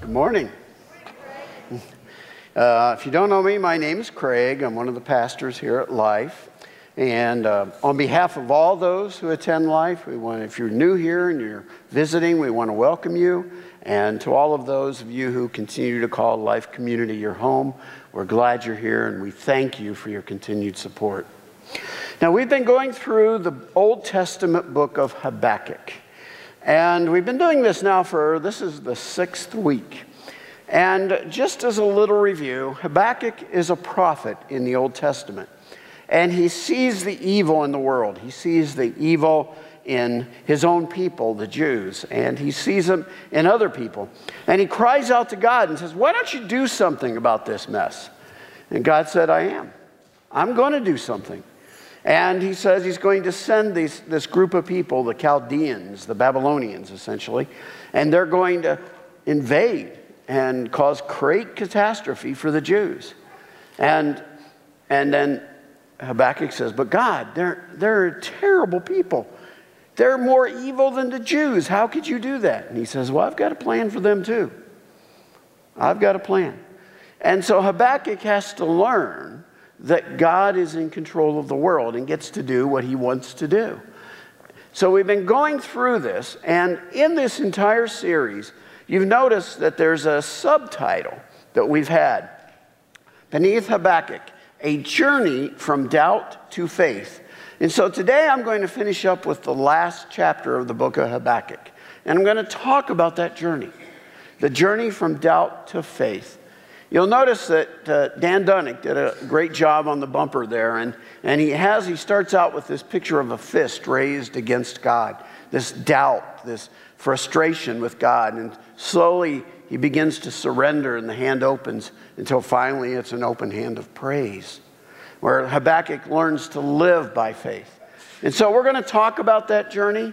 Good morning. Uh, if you don't know me, my name is Craig. I'm one of the pastors here at Life. And uh, on behalf of all those who attend Life, we want, if you're new here and you're visiting, we want to welcome you. And to all of those of you who continue to call Life Community your home, we're glad you're here and we thank you for your continued support. Now, we've been going through the Old Testament book of Habakkuk. And we've been doing this now for, this is the sixth week. And just as a little review, Habakkuk is a prophet in the Old Testament. And he sees the evil in the world. He sees the evil in his own people, the Jews, and he sees them in other people. And he cries out to God and says, Why don't you do something about this mess? And God said, I am. I'm going to do something. And he says he's going to send these, this group of people, the Chaldeans, the Babylonians essentially, and they're going to invade and cause great catastrophe for the Jews. And, and then Habakkuk says, But God, they're, they're terrible people. They're more evil than the Jews. How could you do that? And he says, Well, I've got a plan for them too. I've got a plan. And so Habakkuk has to learn that God is in control of the world and gets to do what he wants to do. So we've been going through this, and in this entire series, you've noticed that there's a subtitle that we've had beneath Habakkuk a journey from doubt to faith. And so today I'm going to finish up with the last chapter of the book of Habakkuk. And I'm going to talk about that journey the journey from doubt to faith. You'll notice that uh, Dan Dunnick did a great job on the bumper there, and, and he has, he starts out with this picture of a fist raised against God, this doubt, this frustration with God, and slowly he begins to surrender, and the hand opens until finally it's an open hand of praise, where Habakkuk learns to live by faith. And so we're going to talk about that journey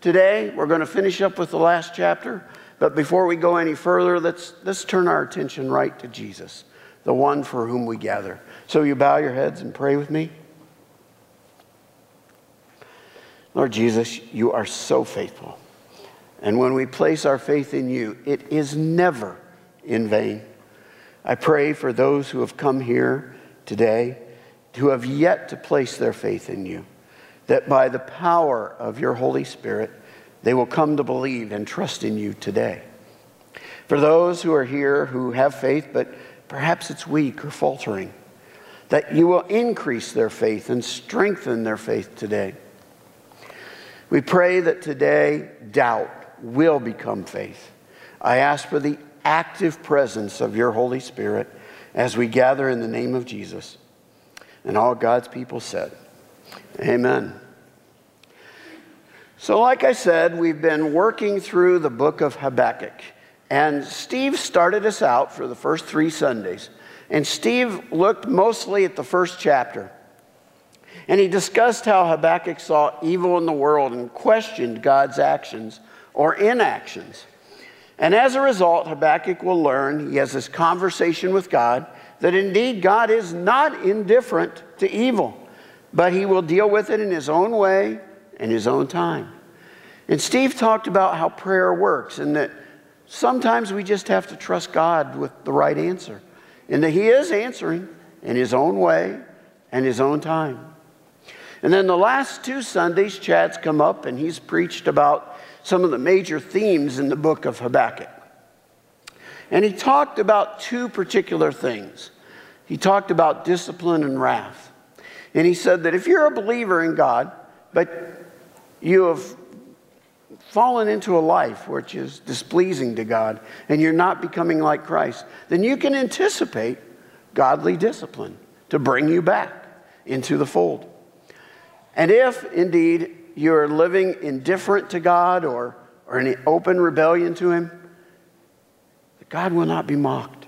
today. We're going to finish up with the last chapter. But before we go any further, let's, let's turn our attention right to Jesus, the one for whom we gather. So you bow your heads and pray with me. Lord Jesus, you are so faithful. And when we place our faith in you, it is never in vain. I pray for those who have come here today who have yet to place their faith in you, that by the power of your Holy Spirit, they will come to believe and trust in you today. For those who are here who have faith, but perhaps it's weak or faltering, that you will increase their faith and strengthen their faith today. We pray that today doubt will become faith. I ask for the active presence of your Holy Spirit as we gather in the name of Jesus. And all God's people said, Amen. So, like I said, we've been working through the book of Habakkuk. And Steve started us out for the first three Sundays. And Steve looked mostly at the first chapter. And he discussed how Habakkuk saw evil in the world and questioned God's actions or inactions. And as a result, Habakkuk will learn, he has this conversation with God, that indeed God is not indifferent to evil, but he will deal with it in his own way in his own time. And Steve talked about how prayer works and that sometimes we just have to trust God with the right answer and that he is answering in his own way and his own time. And then the last two Sundays, Chad's come up and he's preached about some of the major themes in the book of Habakkuk. And he talked about two particular things. He talked about discipline and wrath. And he said that if you're a believer in God, but you have fallen into a life which is displeasing to God and you're not becoming like Christ, then you can anticipate godly discipline to bring you back into the fold. And if indeed you're living indifferent to God or, or in open rebellion to Him, God will not be mocked.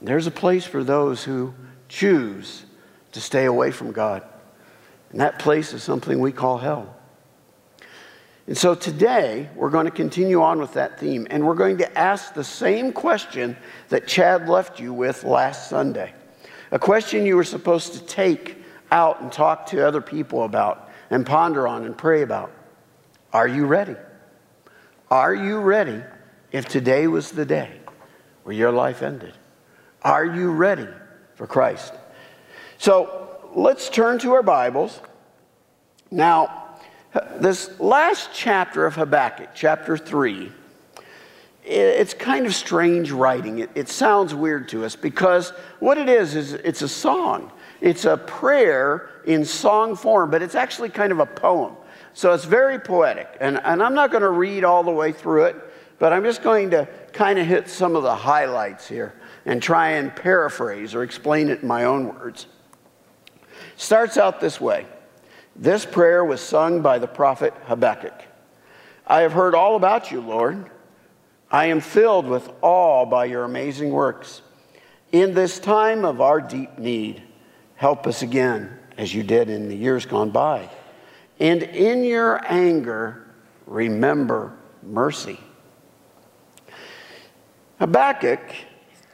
There's a place for those who choose to stay away from God. And that place is something we call hell. And so today, we're going to continue on with that theme, and we're going to ask the same question that Chad left you with last Sunday. A question you were supposed to take out and talk to other people about, and ponder on and pray about. Are you ready? Are you ready if today was the day where your life ended? Are you ready for Christ? So let's turn to our Bibles. Now, this last chapter of Habakkuk, chapter 3, it's kind of strange writing. It, it, sounds weird to us because what it is, is it's a song. It's a prayer in song form, but it's actually kind of a poem. So it's very poetic. And, and I'm not going to read all the way through it, but I'm just going to kind of hit some of the highlights here and try and paraphrase or explain it in my own words. Starts out this way This prayer was sung by the prophet Habakkuk. I have heard all about you, Lord. I am filled with awe by your amazing works. In this time of our deep need, help us again, as you did in the years gone by. And in your anger, remember mercy. Habakkuk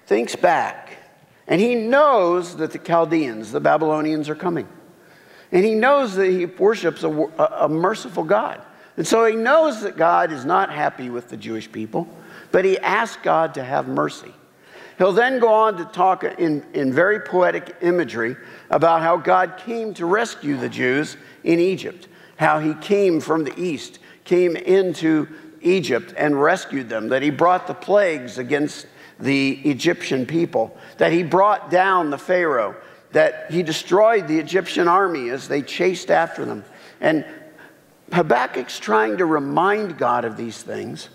thinks back, and he knows that the Chaldeans, the Babylonians, are coming. And he knows that he worships a, a, merciful God. And so he knows that God is not happy with the Jewish people. But he asks God to have mercy. He'll then go on to talk in, in very poetic imagery about how God came to rescue the Jews in Egypt, how he came from the east, came into Egypt and rescued them, that he brought the plagues against the Egyptian people, that he brought down the Pharaoh, that he destroyed the Egyptian army as they chased after them. And Habakkuk's trying to remind God of these things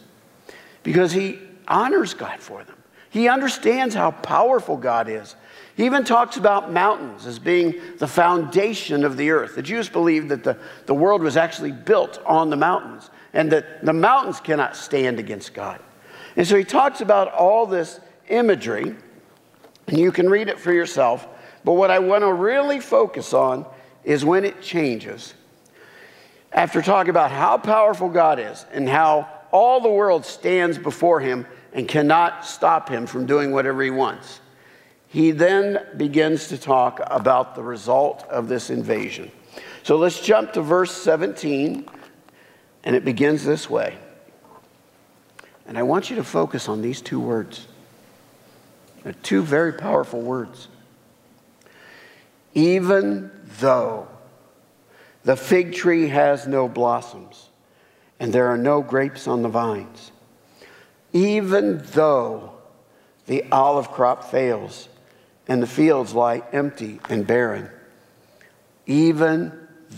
because he honors God for them. He understands how powerful God is. He even talks about mountains as being the foundation of the earth. The Jews believed that the, the world was actually built on the mountains and that the mountains cannot stand against God. And so he talks about all this imagery, and you can read it for yourself. But what I want to really focus on is when it changes. After talking about how powerful God is and how all the world stands before him and cannot stop him from doing whatever he wants. He then begins to talk about the result of this invasion. So let's jump to verse 17, and it begins this way. And I want you to focus on these two words. They're two very powerful words. Even though the fig tree has no blossoms, and there are no grapes on the vines. Even though the olive crop fails and the fields lie empty and barren, even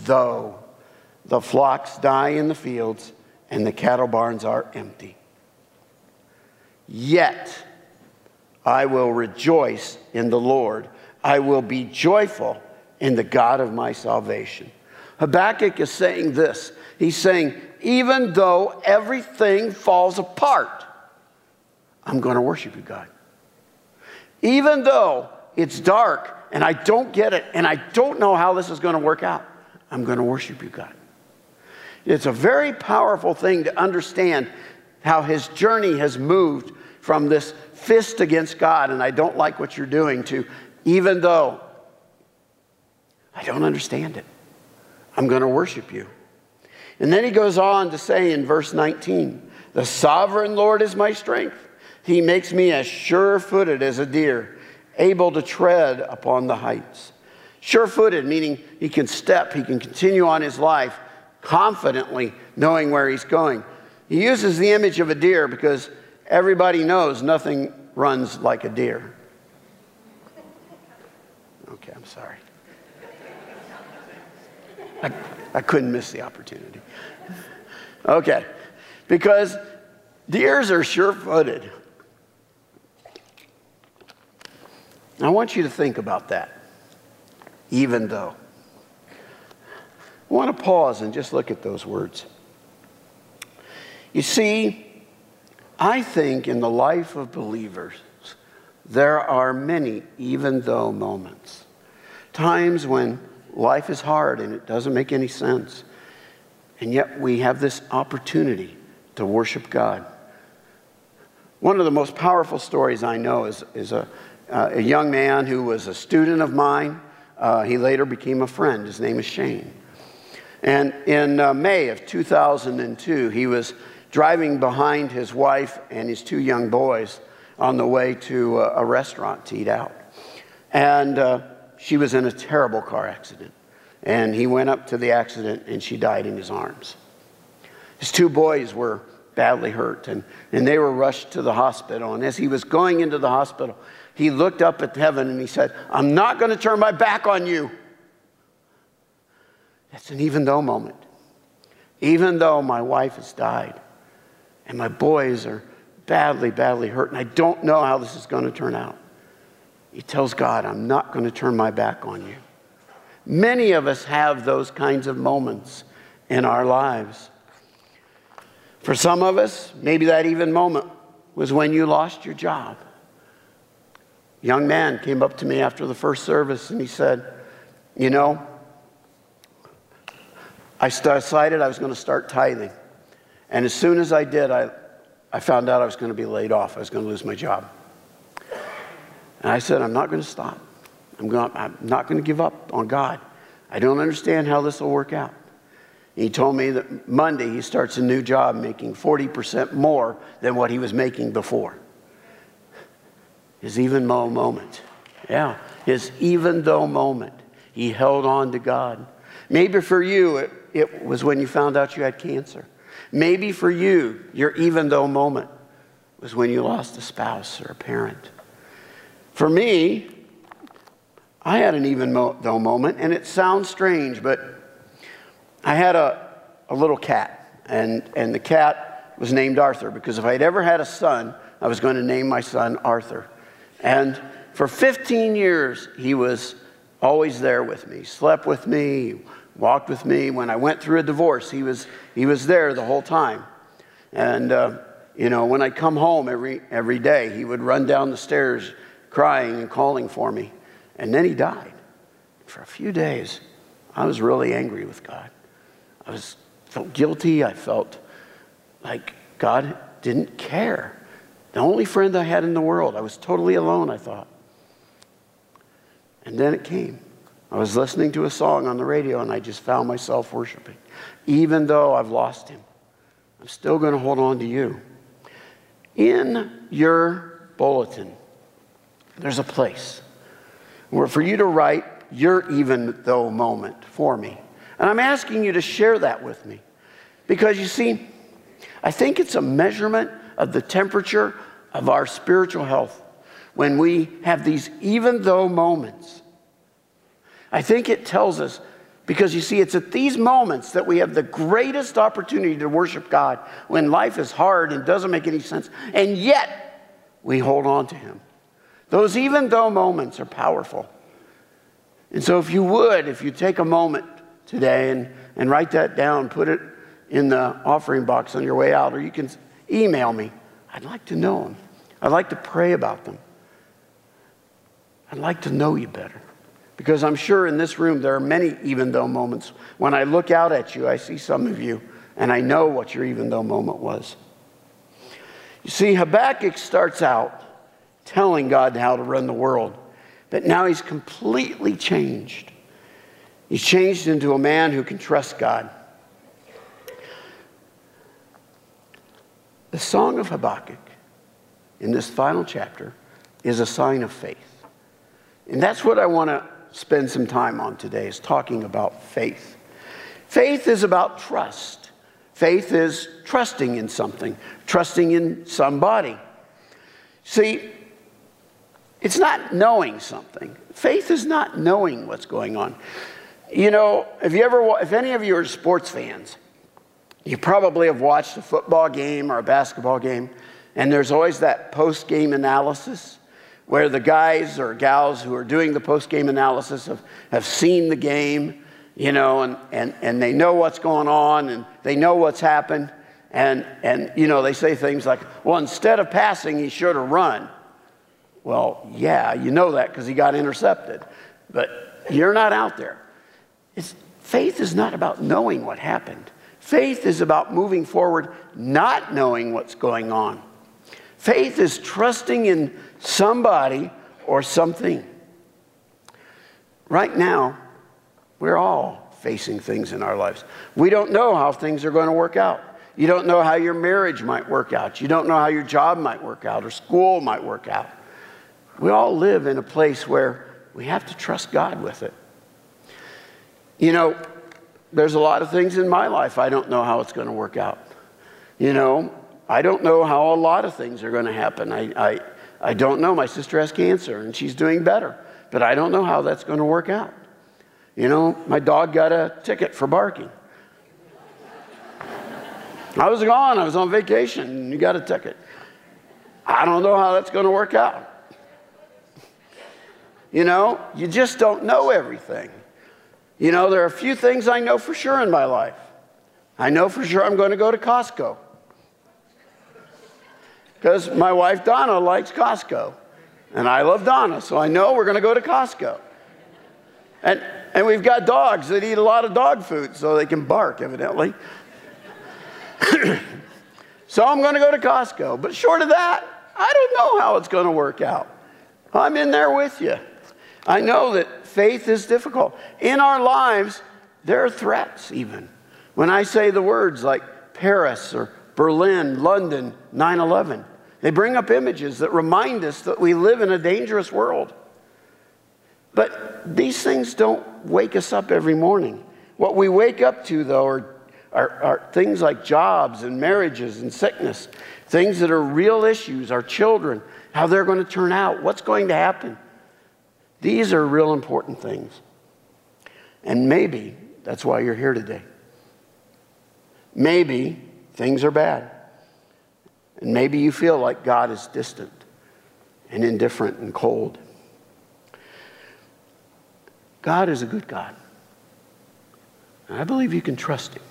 though the flocks die in the fields and the cattle barns are empty. Yet I will rejoice in the Lord. I will be joyful in the God of my salvation. Habakkuk is saying this. He's saying, even though everything falls apart, I'm going to worship you, God. Even though it's dark and I don't get it and I don't know how this is going to work out, I'm going to worship you, God. It's a very powerful thing to understand how his journey has moved from this fist against God and I don't like what you're doing to even though I don't understand it, I'm going to worship you. And then he goes on to say in verse 19, The sovereign Lord is my strength. He makes me as sure footed as a deer, able to tread upon the heights. Sure footed, meaning he can step, he can continue on his life confidently, knowing where he's going. He uses the image of a deer because everybody knows nothing runs like a deer. Okay, I'm sorry. I, I couldn't miss the opportunity. Okay, because deers are sure footed. I want you to think about that, even though. I want to pause and just look at those words. You see, I think in the life of believers, there are many even though moments. Times when life is hard and it doesn't make any sense. And yet we have this opportunity to worship God. One of the most powerful stories I know is, is a, uh, a young man who was a student of mine. Uh, he later became a friend. His name is Shane. And in uh, May of 2002, he was driving behind his wife and his two young boys on the way to a, restaurant to eat out. And uh, she was in a terrible car accident. And he went up to the accident and she died in his arms. His two boys were badly hurt and, and they were rushed to the hospital. And as he was going into the hospital, he looked up at heaven and he said, I'm not going to turn my back on you. That's an even though moment. Even though my wife has died and my boys are badly, badly hurt, and I don't know how this is going to turn out. He tells God, I'm not going to turn my back on you. Many of us have those kinds of moments in our lives. For some of us, maybe that even moment was when you lost your job. A young man came up to me after the first service and he said, You know, I decided I was going to start tithing. And as soon as I did, I, I found out I was going to be laid off. I was going to lose my job. And I said, I'm not going to stop. I'm, going, I'm not going to give up on God. I don't understand how this will work out. He told me that Monday he starts a new job making 40% more than what he was making before. His even though moment. Yeah, his even though moment. He held on to God. Maybe for you, it, it was when you found out you had cancer. Maybe for you, your even though moment was when you lost a spouse or a parent. For me, I had an even though moment, and it sounds strange, but I had a, a little cat, and, and the cat was named Arthur because if I'd ever had a son, I was going to name my son Arthur. And for 15 years, he was always there with me, slept with me, walked with me. When I went through a divorce, he was, he was there the whole time. And, uh, you know, when I come home every, every day, he would run down the stairs crying and calling for me. And then he died. For a few days, I was really angry with God. I was, felt guilty. I felt like God didn't care. The only friend I had in the world. I was totally alone, I thought. And then it came. I was listening to a song on the radio and I just found myself worshiping. Even though I've lost him, I'm still going to hold on to you. In your bulletin, there's a place where for you to write your even though moment for me. And I'm asking you to share that with me. Because you see, I think it's a measurement of the temperature of our spiritual health when we have these even though moments I think it tells us because you see, it's at these moments that we have the greatest opportunity to worship God when life is hard and doesn't make any sense, and yet we hold on to Him. Those even though moments are powerful. And so, if you would, if you take a moment today and, and write that down, put it in the offering box on your way out, or you can email me. I'd like to know them. I'd like to pray about them. I'd like to know you better. Because I'm sure in this room there are many even though moments. When I look out at you, I see some of you, and I know what your even though moment was. You see, Habakkuk starts out telling God how to run the world, but now he's completely changed. He's changed into a man who can trust God. The Song of Habakkuk in this final chapter is a sign of faith. And that's what I want to spend some time on today is talking about faith. Faith is about trust. Faith is trusting in something, trusting in somebody. See, it's not knowing something. Faith is not knowing what's going on. You know, if you ever, if any of you are sports fans, you probably have watched a football game or a basketball game, and there's always that post game analysis where the guys or gals who are doing the post game analysis have, have seen the game, you know, and, and, and they know what's going on and they know what's happened. And, and, you know, they say things like, well, instead of passing, he should have run. Well, yeah, you know that because he got intercepted. But you're not out there. It's, faith is not about knowing what happened, faith is about moving forward, not knowing what's going on. Faith is trusting in somebody or something. Right now, we're all facing things in our lives. We don't know how things are going to work out. You don't know how your marriage might work out. You don't know how your job might work out or school might work out. We all live in a place where we have to trust God with it. You know, there's a lot of things in my life I don't know how it's going to work out. You know, I don't know how a lot of things are going to happen. I, I, I don't know. My sister has cancer and she's doing better, but I don't know how that's going to work out. You know, my dog got a ticket for barking. I was gone, I was on vacation, and you got a ticket. I don't know how that's going to work out. You know, you just don't know everything. You know, there are a few things I know for sure in my life. I know for sure I'm going to go to Costco because my wife Donna likes Costco. And I love Donna, so I know we're going to go to Costco. And, and we've got dogs that eat a lot of dog food, so they can bark, evidently. so I'm going to go to Costco. But short of that, I don't know how it's going to work out. I'm in there with you. I know that faith is difficult. In our lives, there are threats, even. When I say the words like Paris or Berlin, London, 9 11. They bring up images that remind us that we live in a dangerous world. But these things don't wake us up every morning. What we wake up to, though, are, are, are, things like jobs and marriages and sickness, things that are real issues, our children, how they're going to turn out, what's going to happen. These are real important things. And maybe that's why you're here today. Maybe Things are bad. And maybe you feel like God is distant and indifferent and cold. God is a good God. And I believe you can trust Him.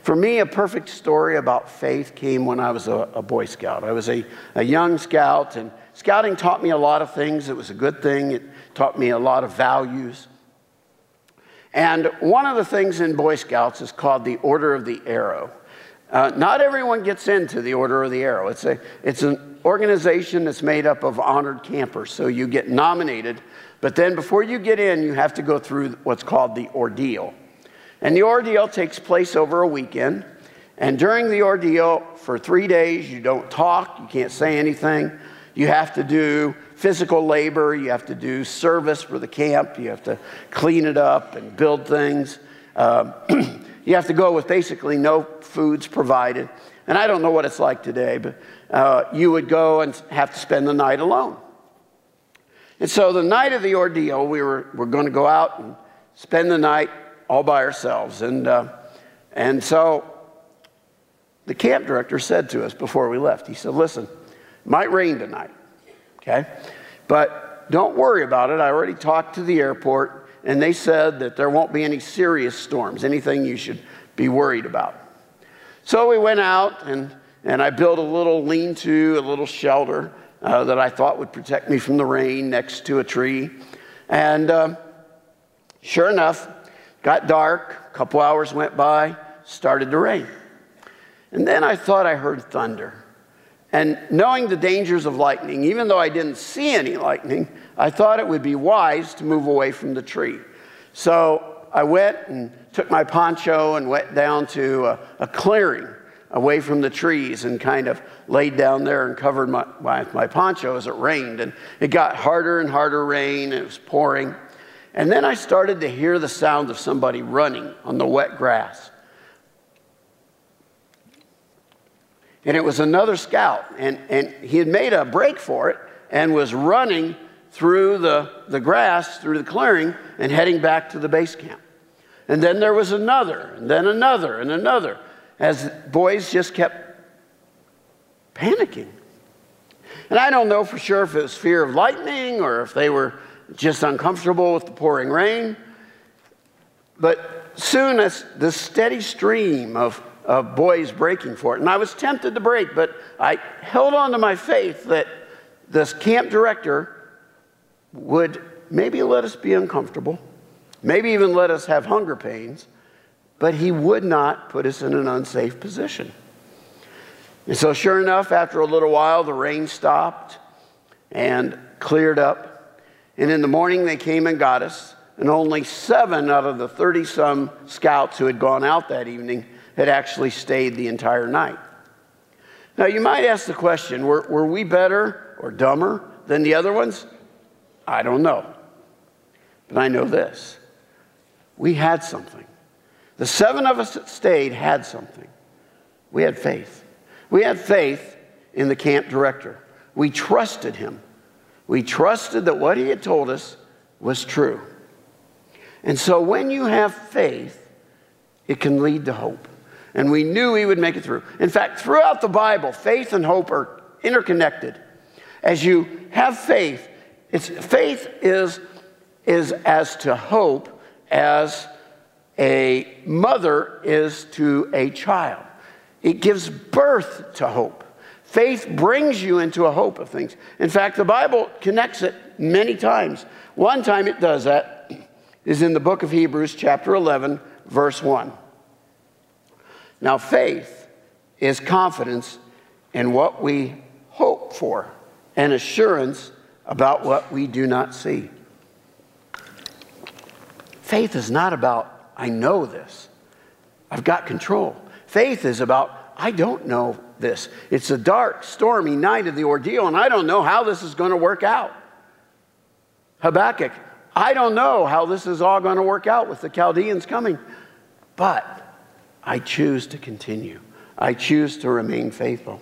For me, a perfect story about faith came when I was a, a Boy Scout. I was a, a young scout, and scouting taught me a lot of things. It was a good thing, it taught me a lot of values. And one of the things in Boy Scouts is called the Order of the Arrow. Uh, not everyone gets into the Order of the Arrow. It's, a, it's an organization that's made up of honored campers. So you get nominated, but then before you get in, you have to go through what's called the ordeal. And the ordeal takes place over a weekend. And during the ordeal, for three days, you don't talk, you can't say anything. You have to do physical labor, you have to do service for the camp, you have to clean it up and build things. Uh, you have to go with basically no foods provided. And I don't know what it's like today, but uh, you would go and have to spend the night alone. And so the night of the ordeal, we were, were going to go out and spend the night all by ourselves. And, uh, and so the camp director said to us before we left, he said, Listen, might rain tonight, okay? But don't worry about it. I already talked to the airport and they said that there won't be any serious storms, anything you should be worried about. So we went out and, and I built a little lean to, a little shelter uh, that I thought would protect me from the rain next to a tree. And uh, sure enough, got dark, a couple hours went by, started to rain. And then I thought I heard thunder. And knowing the dangers of lightning, even though I didn't see any lightning, I thought it would be wise to move away from the tree. So I went and took my poncho and went down to a, a clearing away from the trees and kind of laid down there and covered my, my, my poncho as it rained. And it got harder and harder rain, and it was pouring. And then I started to hear the sound of somebody running on the wet grass. And it was another scout, and, and he had made a break for it and was running through the, the grass, through the clearing, and heading back to the base camp. And then there was another, and then another, and another, as boys just kept panicking. And I don't know for sure if it was fear of lightning or if they were just uncomfortable with the pouring rain. But soon as the steady stream of, of boys breaking for it, and I was tempted to break, but I held on to my faith that this camp director would maybe let us be uncomfortable, maybe even let us have hunger pains, but he would not put us in an unsafe position. And so, sure enough, after a little while, the rain stopped and cleared up. And in the morning, they came and got us. And only seven out of the 30 some scouts who had gone out that evening had actually stayed the entire night. Now, you might ask the question were, were we better or dumber than the other ones? I don't know. But I know this we had something. The seven of us that stayed had something. We had faith. We had faith in the camp director. We trusted him. We trusted that what he had told us was true. And so when you have faith, it can lead to hope. And we knew he would make it through. In fact, throughout the Bible, faith and hope are interconnected. As you have faith, it's, faith is, is as to hope as a mother is to a child. It gives birth to hope. Faith brings you into a hope of things. In fact, the Bible connects it many times. One time it does that is in the book of Hebrews, chapter 11, verse 1. Now, faith is confidence in what we hope for and assurance about what we do not see. Faith is not about, I know this, I've got control. Faith is about, I don't know this. It's a dark, stormy night of the ordeal, and I don't know how this is going to work out. Habakkuk, I don't know how this is all going to work out with the Chaldeans coming, but I choose to continue. I choose to remain faithful.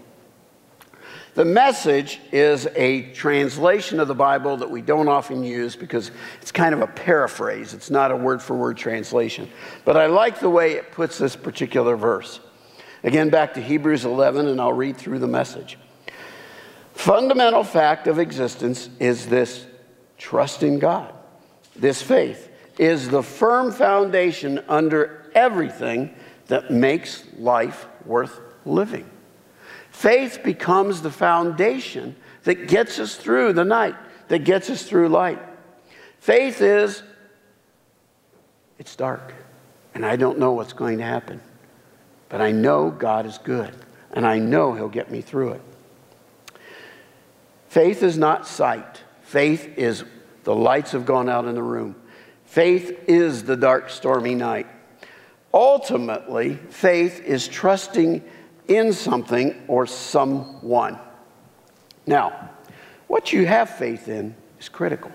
The message is a translation of the Bible that we don't often use because it's kind of a paraphrase. It's not a word for word translation. But I like the way it puts this particular verse. Again, back to Hebrews 11, and I'll read through the message. Fundamental fact of existence is this trust in God. This faith is the firm foundation under everything that makes life worth living. Faith becomes the foundation that gets us through the night, that gets us through light. Faith is, it's dark, and I don't know what's going to happen. But I know God is good, and I know He'll get me through it. Faith is not sight, faith is the lights have gone out in the room. Faith is the dark, stormy night. Ultimately, faith is trusting in something or someone. Now, what you have faith in is critical.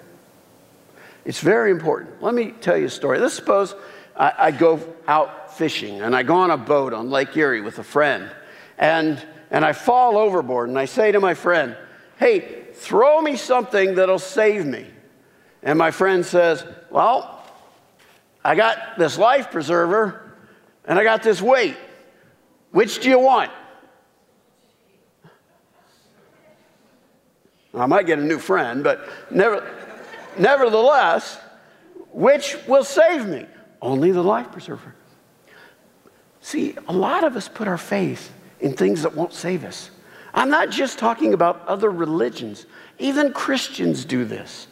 It's very important. Let me tell you a story. Let's suppose I, I go out fishing and I go on a boat on Lake Erie with a friend and, and I fall overboard and I say to my friend, hey, throw me something that'll save me. And my friend says, well, I got this life preserver and I got this weight. Which do you want? I might get a new friend, but never, nevertheless, which will save me? Only the life preserver. See, a lot of us put our faith in things that won't save us. I'm not just talking about other religions, even Christians do this.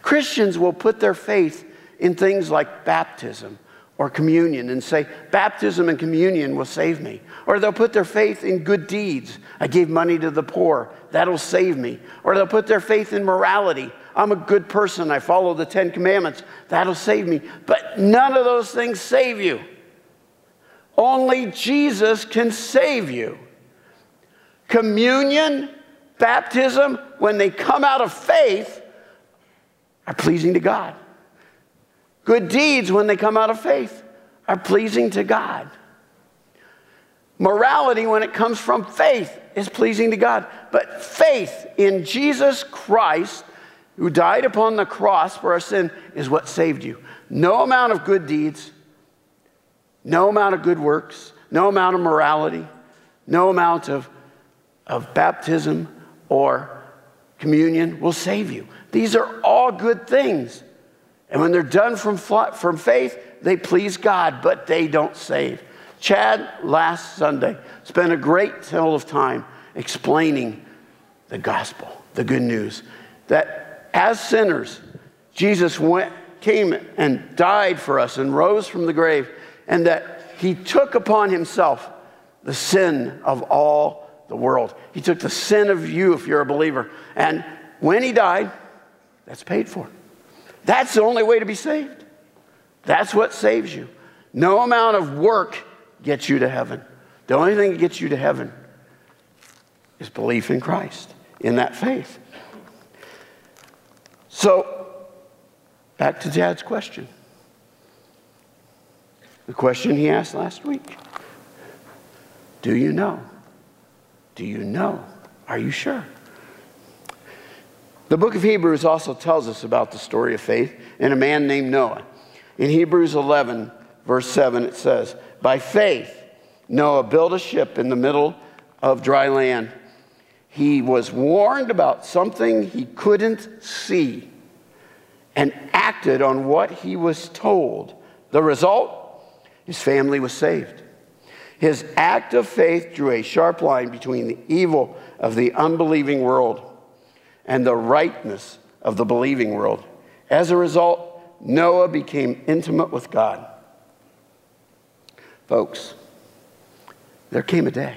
Christians will put their faith in things like baptism or communion and say, Baptism and communion will save me. Or they'll put their faith in good deeds. I gave money to the poor, that'll save me. Or they'll put their faith in morality. I'm a good person, I follow the Ten Commandments, that'll save me. But none of those things save you. Only Jesus can save you. Communion, baptism, when they come out of faith, are pleasing to God. Good deeds, when they come out of faith, are pleasing to God. Morality, when it comes from faith, is pleasing to God. But faith in Jesus Christ, who died upon the cross for our sin, is what saved you. No amount of good deeds, no amount of good works, no amount of morality, no amount of, of baptism or communion will save you. These are all good things. And when they're done from, from faith, they please God, but they don't save. Chad, last Sunday, spent a great deal of time explaining the gospel, the good news, that as sinners, Jesus went, came and died for us and rose from the grave, and that he took upon himself the sin of all the world. He took the sin of you if you're a believer. And when he died, that's paid for. That's the only way to be saved. That's what saves you. No amount of work gets you to heaven. The only thing that gets you to heaven is belief in Christ, in that faith. So, back to Chad's question. The question he asked last week Do you know? Do you know? Are you sure? The book of Hebrews also tells us about the story of faith in a man named Noah. In Hebrews 11, verse 7, it says, By faith, Noah built a ship in the middle of dry land. He was warned about something he couldn't see and acted on what he was told. The result? His family was saved. His act of faith drew a sharp line between the evil of the unbelieving world and the rightness of the believing world. As a result, Noah became intimate with God. Folks, there came a day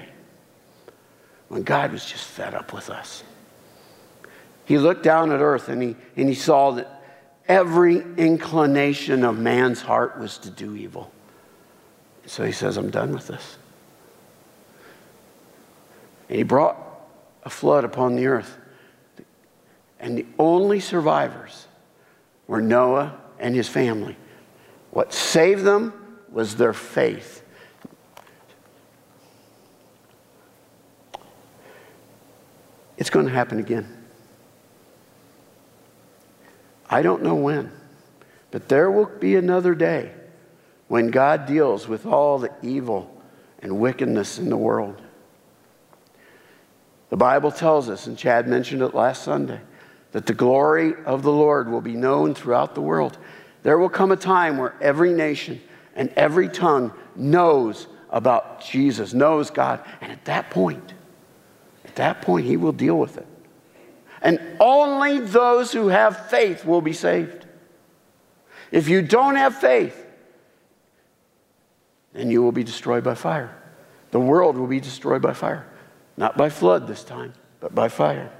when God was just fed up with us. He looked down at earth and he, and he saw that every inclination of man's heart was to do evil. So he says, I'm done with this. And he brought a flood upon the earth. And the only survivors were Noah and his family. What saved them was their faith. It's going to happen again. I don't know when, but there will be another day when God deals with all the evil and wickedness in the world. The Bible tells us, and Chad mentioned it last Sunday, that the glory of the Lord will be known throughout the world. There will come a time where every nation and every tongue knows about Jesus, knows God. And at that point, at that point, He will deal with it. And only those who have faith will be saved. If you don't have faith, then you will be destroyed by fire. The world will be destroyed by fire. Not by flood this time, but by fire.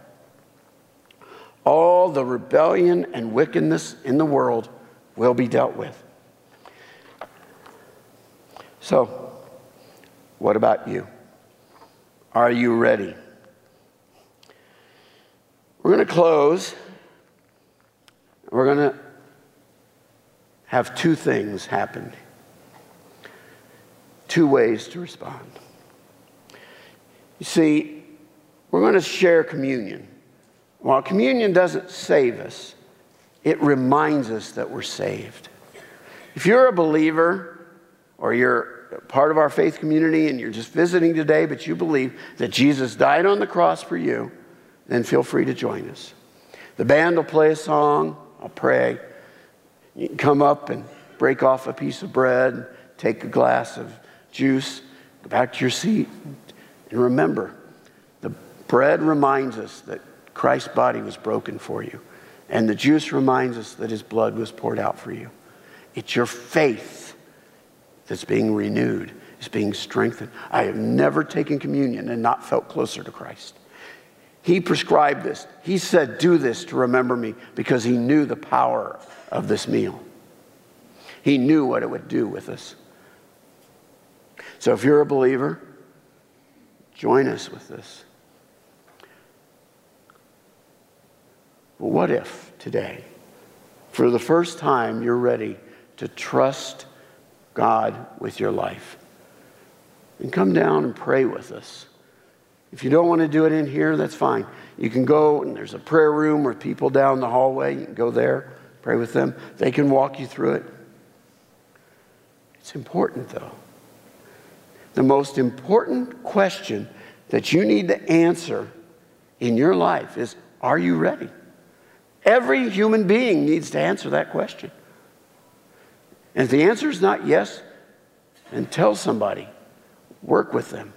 All the rebellion and wickedness in the world will be dealt with. So, what about you? Are you ready? We're going to close. We're going to have two things happen, two ways to respond. You see, we're going to share communion. While communion doesn't save us, it reminds us that we're saved. If you're a believer or you're part of our faith community and you're just visiting today, but you believe that Jesus died on the cross for you, then feel free to join us. The band will play a song, I'll pray. You can come up and break off a piece of bread, take a glass of juice, go back to your seat, and remember, the bread reminds us that Christ's body was broken for you, and the juice reminds us that his blood was poured out for you. It's your faith that's being renewed, is being strengthened. I have never taken communion and not felt closer to Christ. He prescribed this. He said, Do this to remember me because he knew the power of this meal. He knew what it would do with us. So if you're a believer, Join us with this. But what if today, for the first time, you're ready to trust God with your life? And come down and pray with us. If you don't want to do it in here, that's fine. You can go, and there's a prayer room with people down the hallway. You can go there, pray with them. They can walk you through it. It's important, though the most important question that you need to answer in your life is Are you ready? Every human being needs to answer that question. And if the answer is not yes, then tell somebody, work with them,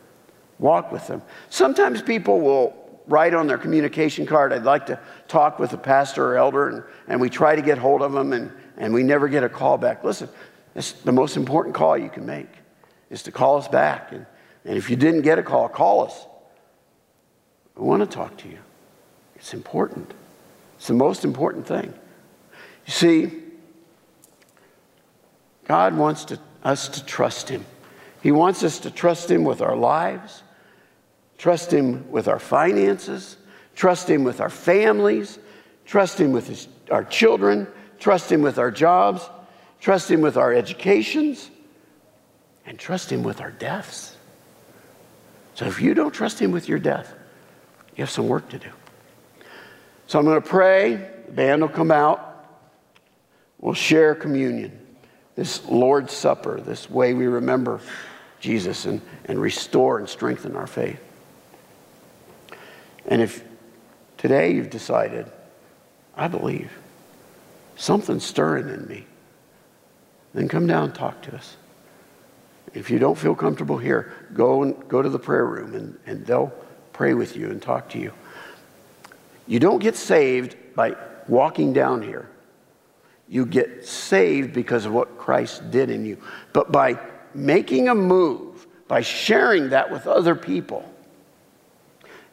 walk with them. Sometimes people will write on their communication card, I'd like to talk with a pastor or elder, and, and we try to get hold of them, and, and we never get a call back. Listen, it's the most important call you can make is to call us back. And, and if you didn't get a call, call us. We want to talk to you. It's important. It's the most important thing. You see, God wants to, us to trust Him. He wants us to trust Him with our lives, trust Him with our finances, trust Him with our families, trust Him with his, our children, trust Him with our jobs, trust Him with our educations, and trust Him with our deaths. So if you don't trust Him with your death, you have some work to do. So I'm going to pray. The band will come out. We'll share communion, this Lord's Supper, this way we remember Jesus and, and restore and strengthen our faith. And if today you've decided, I believe, something's stirring in me, then come down and talk to us. If you don't feel comfortable here, go and go to the prayer room and, and they'll pray with you and talk to you. You don't get saved by walking down here. You get saved because of what Christ did in you. But by making a move, by sharing that with other people,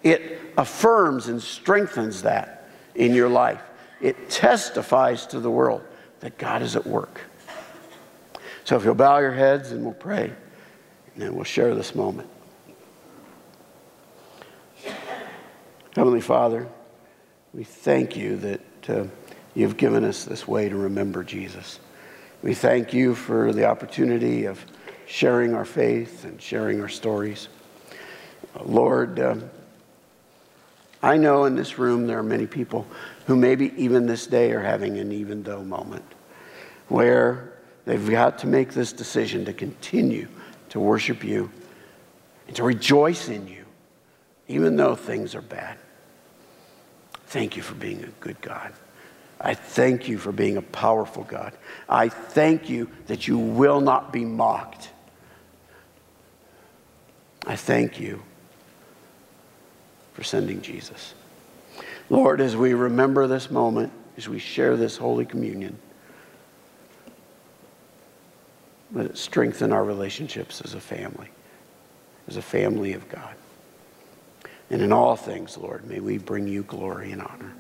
it affirms and strengthens that in your life. It testifies to the world that God is at work. So if you'll bow your heads and we'll pray, and then we'll share this moment. Heavenly Father, we thank you that uh, you've given us this way to remember Jesus. We thank you for the opportunity of sharing our faith and sharing our stories. Lord, um, I know in this room there are many people who maybe even this day are having an even though moment where they've got to make this decision to continue to worship you and to rejoice in you, even though things are bad. Thank you for being a good God. I thank you for being a powerful God. I thank you that you will not be mocked. I thank you for sending Jesus. Lord, as we remember this moment, as we share this Holy Communion, let it strengthen our relationships as a family, as a family of God. And in all things, Lord, may we bring you glory and honor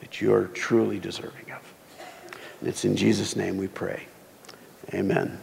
that you are truly deserving of. And it's in Jesus' name we pray. Amen.